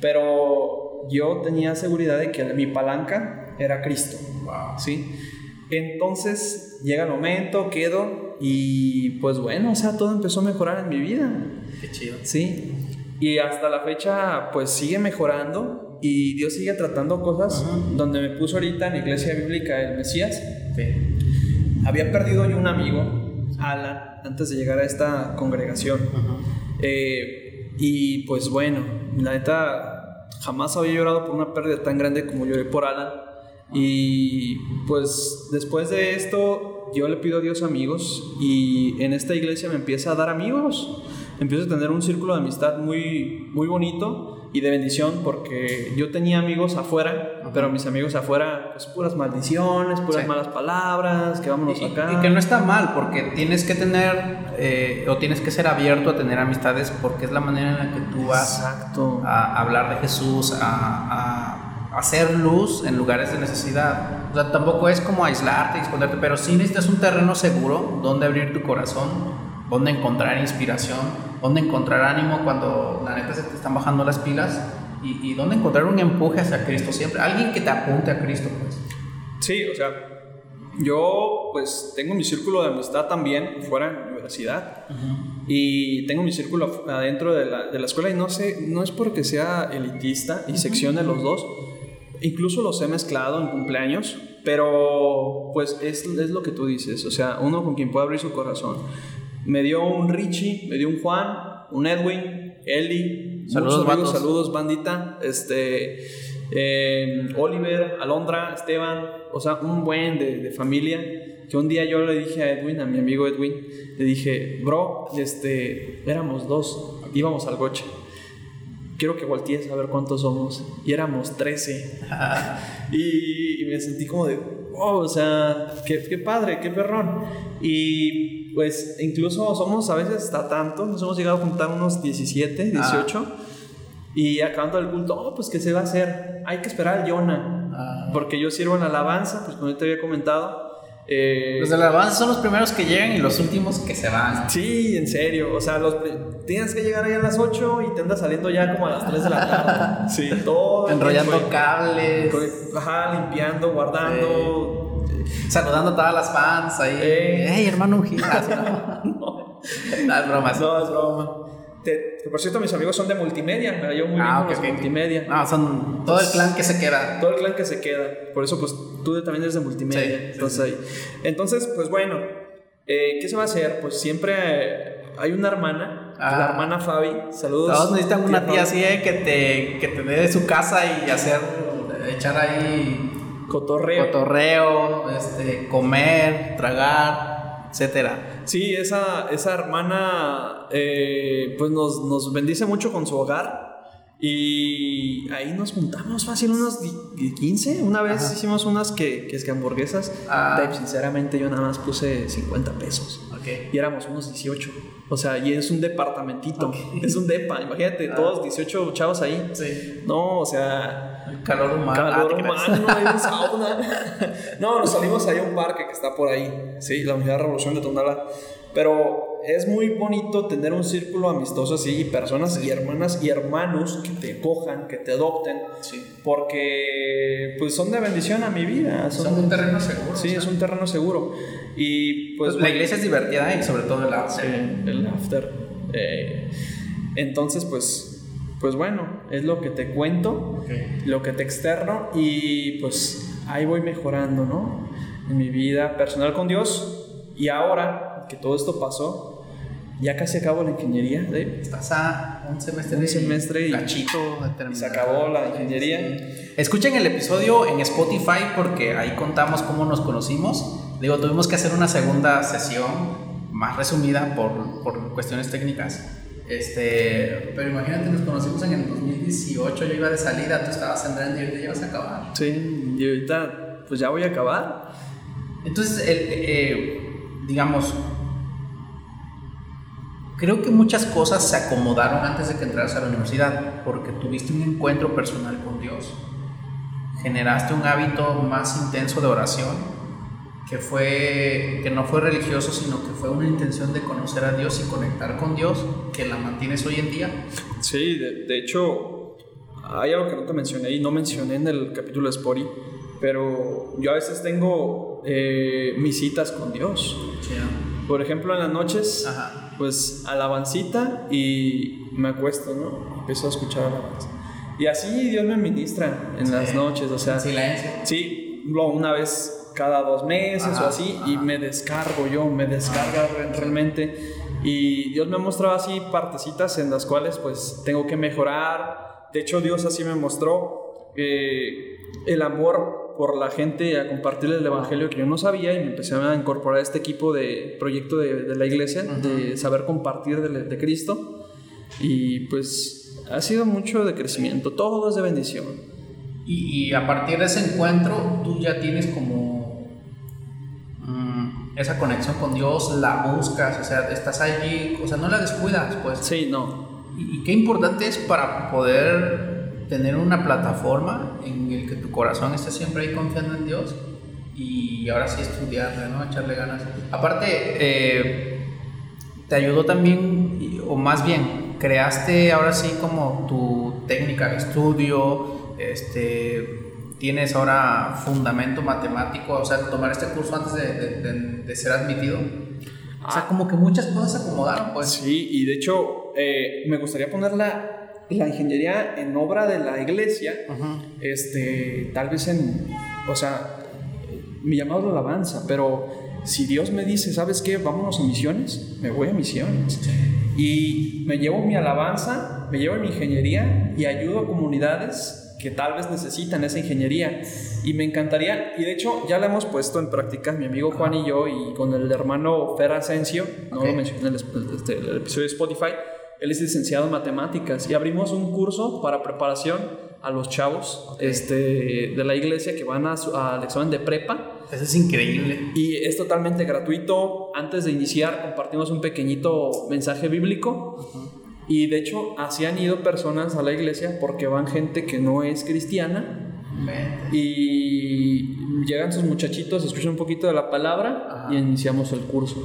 Pero yo tenía seguridad de que mi palanca era Cristo. ¿Sí? Entonces llega el momento, quedo y pues bueno, o sea, todo empezó a mejorar en mi vida. Qué chido. Sí. Y hasta la fecha pues sigue mejorando y Dios sigue tratando cosas donde me puso ahorita en Iglesia Bíblica el Mesías. Había perdido yo un amigo, Alan, antes de llegar a esta congregación. Eh, y pues bueno, la neta, jamás había llorado por una pérdida tan grande como lloré por Alan. Y pues después de esto, yo le pido a Dios amigos y en esta iglesia me empieza a dar amigos. Empiezo a tener un círculo de amistad muy, muy bonito y de bendición porque yo tenía amigos afuera, pero mis amigos afuera, pues puras maldiciones, puras malas palabras, que vámonos acá. Y que no está mal porque tienes que tener eh, o tienes que ser abierto a tener amistades porque es la manera en la que tú vas a hablar de Jesús, a, a, hacer luz en lugares de necesidad. O sea, tampoco es como aislarte y esconderte, pero sí necesitas un terreno seguro donde abrir tu corazón, donde encontrar inspiración dónde encontrar ánimo cuando la neta se te están bajando las pilas y, y dónde encontrar un empuje hacia Cristo siempre, alguien que te apunte a Cristo, pues. Sí, o sea, yo pues tengo mi círculo de amistad también fuera de la universidad. Y tengo mi círculo adentro de la, de la, escuela y no sé, no es porque sea elitista y seccione los dos, incluso los he mezclado en cumpleaños, pero pues es, es lo que tú dices, o sea, uno con quien puede abrir su corazón me dio un Richie, me dio un Juan, un Edwin, Eli. Saludos, amigos, saludos, bandita. Este, eh, Oliver, Alondra, Esteban, o sea, un buen de, familia. Que un día yo le dije a Edwin, a mi amigo Edwin, le dije, bro, este, éramos dos, íbamos al coche. Quiero que voltees a ver cuántos somos. Y éramos 13. [laughs] y, me sentí como de, oh, o sea, qué, qué padre, qué perrón. Y pues incluso somos a veces hasta tanto, nos hemos llegado a juntar unos 17, 18. Y acabando el culto, oh, pues que se va a hacer, hay que esperar al Yona, Ah. porque yo sirvo en alabanza, pues como yo te había comentado. eh, Los de la alabanza son los primeros que llegan y los últimos que se van. Sí, en serio. O sea, los, tienes que llegar ahí a las 8 y te andas saliendo ya como a las 3 de la tarde. [laughs] Sí, todo. Enrollando cables, Ajá, limpiando, guardando. Saludando a todas las fans ahí. Eh. ¡Ey, hermano Ungil! Así, [laughs] no. No, es broma. No, es broma. Te- que por cierto, mis amigos son de multimedia. Me la llevo muy bien Ah, con ok, los ok. de multimedia. No, son todo el clan que se queda. Todo el clan que se queda. Por eso, pues tú también eres de multimedia. Sí, sí, entonces, entonces, pues bueno, eh, ¿qué se va a hacer? Pues siempre hay una hermana, Ah. la hermana Fabi. Saludos. Todos necesitan una tía así eh, que te, que te dé de su casa y hacer, echar ahí Cotorreo. cotorreo, este, comer, tragar, etcétera. Sí, esa, esa hermana eh, pues nos, nos bendice mucho con su hogar y ahí nos juntamos fácil unos di- 15. Una vez Ajá. hicimos unas que, que es que hamburguesas. Ah. Sinceramente yo nada más puse 50 pesos. Ok. Y éramos unos 18. O sea, y es un departamentito. [laughs] Es un depa. Imagínate, Ah. todos 18 chavos ahí. Sí. No, o sea, El calor humano. calor Ah, creas. humano, [laughs] hay un sauna. no, nos salimos ahí a un parque que está por ahí, sí, la Unidad de Revolución de Tonala. Pero es muy bonito tener un círculo amistoso así, y personas y hermanas y hermanos que te cojan, que te adopten, Sí. porque pues son de bendición a mi vida. Son, Son un terreno seguro. sí, o sea. es un terreno seguro. Y pues... Pues la iglesia es divertida y sobre todo el Sí, after. el after. Eh, entonces, pues, pues bueno, es lo que te cuento, lo que te externo y pues ahí voy mejorando, ¿no? En mi vida personal con Dios. Y ahora que todo esto pasó, ya casi acabo la ingeniería, Dave, Estás a un semestre, Un semestre y- cachito y se acabó la ingeniería. Sí. Escuchen el episodio en Spotify porque ahí contamos cómo nos conocimos. Digo, tuvimos que hacer una segunda sesión más resumida por, por cuestiones técnicas. Este, pero imagínate, nos conocimos en el 2018, yo iba de salida, tú estabas entrando y ahorita ya vas a acabar. Sí, y ahorita pues ya voy a acabar. Entonces, el- eh, digamos, creo que muchas cosas se acomodaron antes de que entraras a la universidad, porque tuviste un encuentro personal con Dios, generaste un hábito más intenso de oración, que fue que no fue religioso, sino que fue una intención de conocer a Dios y conectar con Dios, que la mantienes hoy en día. Sí, de, de hecho, hay algo que no te mencioné y no mencioné en el capítulo de Spotty, pero yo a veces tengo eh, mis citas con Dios. Por ejemplo, en las noches, Ajá. pues alabancita y me acuesto, ¿no? Empiezo a escuchar alabanza. Y así Dios me ministra en las Sí. noches, o sea, silencio. sí, una vez cada dos meses Ajá, o así, y ajá. me descargo yo, me descarga re- realmente. Y Dios me ha mostrado así partecitas en las cuales pues tengo que mejorar. De hecho, Dios así me mostró eh, el amor por la gente a compartir el evangelio que yo no sabía y me empecé a incorporar a este equipo de proyecto de, de la iglesia, de saber compartir de, de Cristo. Y pues ha sido mucho de crecimiento, todo es de bendición. Y, y a partir de ese encuentro, tú ya tienes como mm, esa conexión con Dios, la buscas, o sea, estás allí, o sea, no la descuidas, pues. Sí, no, Y, y qué importante es para poder tener una plataforma en el que tu corazón esté siempre ahí confiando en Dios y ahora sí estudiarle, ¿no? Echarle ganas. Aparte, eh, te ayudó también, o más bien, creaste ahora sí como tu técnica de estudio, este, tienes ahora fundamento matemático, o sea, tomar este curso antes de, de- de- de ser admitido. O sea, como que muchas cosas se acomodaron, pues. Sí, y de hecho eh, me gustaría poner la, ingeniería en obra de la iglesia, este, tal vez en, o sea, mi llamado es la alabanza, pero si Dios me dice, ¿sabes qué? Vámonos a misiones, me voy a misiones. Y me llevo mi alabanza, me llevo mi ingeniería y ayudo a comunidades que tal vez necesitan esa ingeniería. Y me encantaría, y de hecho ya la hemos puesto en práctica mi amigo Juan y yo, y con el hermano Fer Asensio, no lo mencioné en el, este, el episodio de Spotify, él es licenciado en matemáticas y abrimos un curso para preparación a los chavos este, de la iglesia que van a su- al examen de prepa. Eso es increíble. Y es totalmente gratuito. Antes de iniciar compartimos un pequeñito mensaje bíblico Y de hecho, así han ido personas a la iglesia porque van gente que no es cristiana y llegan sus muchachitos, escuchan un poquito de la palabra y iniciamos el curso.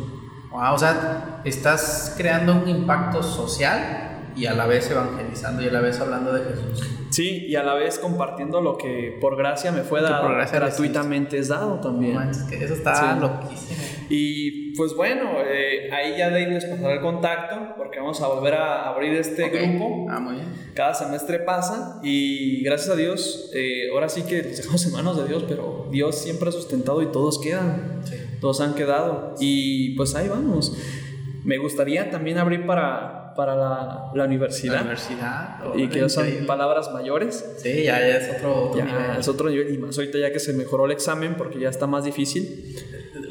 O sea, estás creando un impacto social y a la vez evangelizando y a la vez hablando de Jesús. Sí, y a la vez compartiendo lo que por gracia me fue dado, gratuitamente es dado también. eso está loquísimo. Y pues bueno, eh, ahí ya de ahí les pasará el contacto porque vamos a volver a abrir este grupo. Ah, muy bien. Cada semestre pasa y gracias a Dios, eh, ahora sí que los dejamos en manos de Dios, pero Dios siempre ha sustentado y todos quedan. Todos han quedado. Y pues ahí vamos. Me gustaría también abrir para para la, la universidad. La universidad. y que son palabras mayores. Sí, ya, ya es otro, nivel. Es otro nivel. Y más ahorita ya que se mejoró el examen porque ya está más difícil.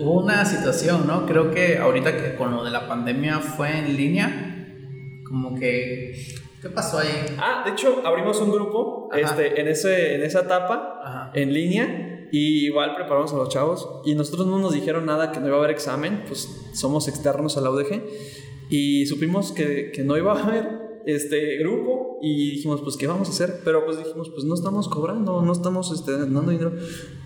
Hubo una situación, ¿no? Creo que ahorita que con lo de la pandemia fue en línea, como que... ¿Qué pasó ahí? Ah, de hecho, abrimos un grupo este, en, ese, en esa etapa, en línea, y igual preparamos a los chavos, y nosotros no nos dijeron nada que no iba a haber examen, pues somos externos a la UDG, y supimos que, que no iba a haber este grupo y dijimos, pues, ¿qué vamos a hacer? Pero pues dijimos, pues no estamos cobrando, no estamos este, dando dinero.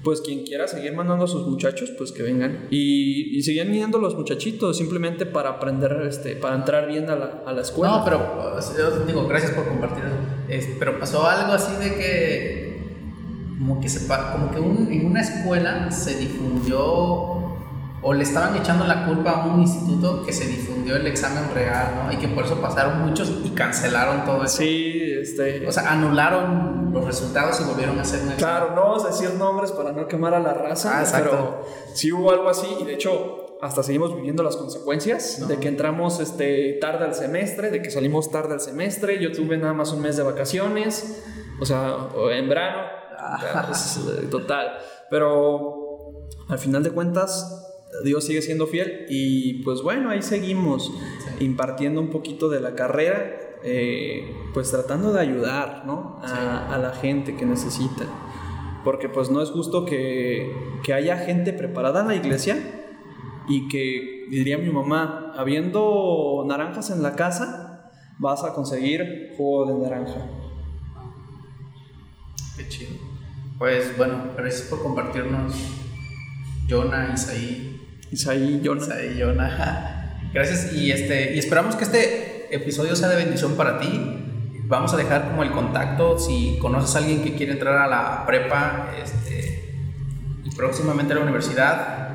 Pues quien quiera seguir mandando a sus muchachos, pues que vengan. Y, y seguían viniendo los muchachitos simplemente para aprender, este, para entrar bien a la, a la escuela. No, pero yo digo, gracias por compartir eso. pero pasó algo así de que, como que, se, como que en una escuela se difundió o le estaban echando la culpa a un instituto que se difundió el examen real, ¿no? Y que por eso pasaron muchos y cancelaron todo eso. Sí, este... O sea, anularon los resultados y volvieron a hacer un Claro, no vamos a decir nombres para no quemar a la raza, ah, pero sí hubo algo así y de hecho hasta seguimos viviendo las consecuencias de que entramos este, tarde al semestre, de que salimos tarde al semestre. Yo tuve nada más un mes de vacaciones, o sea, en verano, ah. eh, total. Pero al final de cuentas, Dios sigue siendo fiel y pues bueno, ahí seguimos impartiendo un poquito de la carrera, eh, pues tratando de ayudar ¿no? a, a, la gente que necesita. Porque pues no es justo que, que haya gente preparada en la iglesia y que, diría mi mamá, habiendo naranjas en la casa, vas a conseguir jugo de naranja. Qué chido. Pues bueno, gracias por compartirnos, Jonah, Isaí, Isaí, Jonah. Isaí, Jonah. Gracias y, este, y esperamos que este episodio sea de bendición para ti. Vamos a dejar como el contacto si conoces a alguien que quiere entrar a la prepa este, y próximamente a la universidad.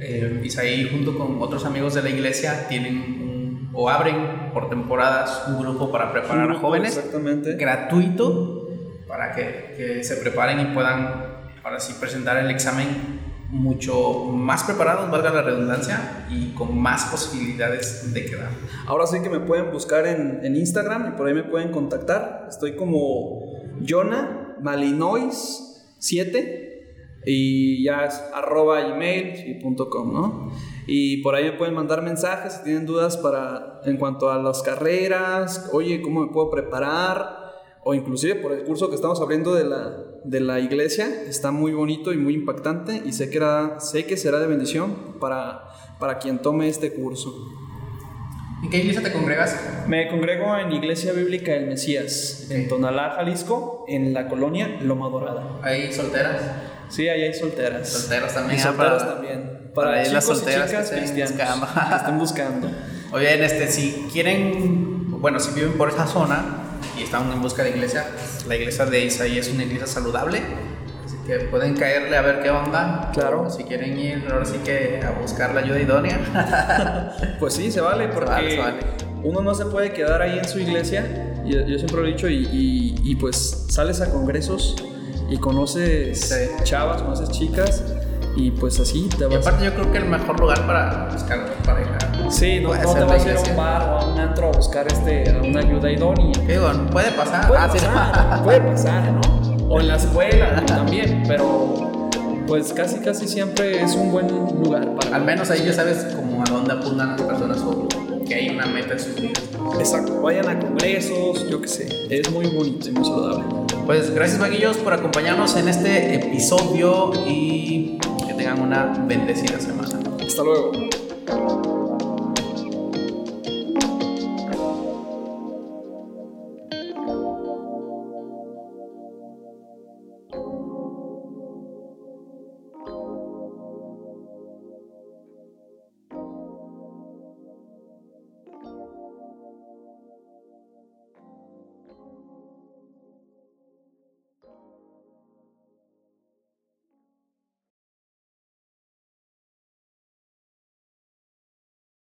Eh, Isaí junto con otros amigos de la iglesia tienen o abren por temporadas un grupo para preparar a jóvenes exactamente. gratuito para que, que se preparen y puedan ahora sí presentar el examen mucho más preparados, valga la redundancia, y con más posibilidades de quedar. Ahora sí que me pueden buscar en, en Instagram y por ahí me pueden contactar. Estoy como Jonah Malinois 7 y ya es arroba gmail.com, ¿no? Y por ahí me pueden mandar mensajes si tienen dudas para en cuanto a las carreras, oye, ¿cómo me puedo preparar? O inclusive por el curso que estamos abriendo de la, de la iglesia, está muy bonito y muy impactante y sé que, era, sé que será de bendición para, para quien tome este curso. ¿En qué iglesia te congregas? Me congrego en Iglesia Bíblica del Mesías, en Tonalá, Jalisco, en la colonia Loma Dorada. ¿Hay solteras? Sí, ahí hay solteras. Solteros también. Y solteros también. Para, las solteras que estén, buscando. que estén buscando. [laughs] Oye, este, si quieren, bueno, si viven por esa zona, y están en busca de iglesia, la iglesia de Isaí es una iglesia saludable. Así que pueden caerle a ver qué onda. Claro. si quieren ir, ahora sí que a buscar la ayuda idónea. [laughs] pues sí, se vale, porque uno no se puede quedar ahí en su iglesia. Yo, yo siempre lo he dicho, y, y, pues sales a congresos y conoces chavas, conoces chicas y pues así te vas. Y aparte, yo creo que el mejor lugar para buscar pareja. Sí, no, no te vas a ir a un bar o a un antro a buscar este, a una ayuda idónea. Digo, puede pasar. Puede, ah, pasar, puede pasar, ¿no? O en la escuela también, pero pues casi casi siempre es un buen lugar para. Al menos ahí ya sabes como a dónde apuntan las personas o que hay una meta en sus vidas. Exacto, vayan a congresos, yo qué sé, es muy bonito y muy saludable. Pues gracias Maguillos por acompañarnos en este episodio y tengan una bendecida semana. Hasta luego.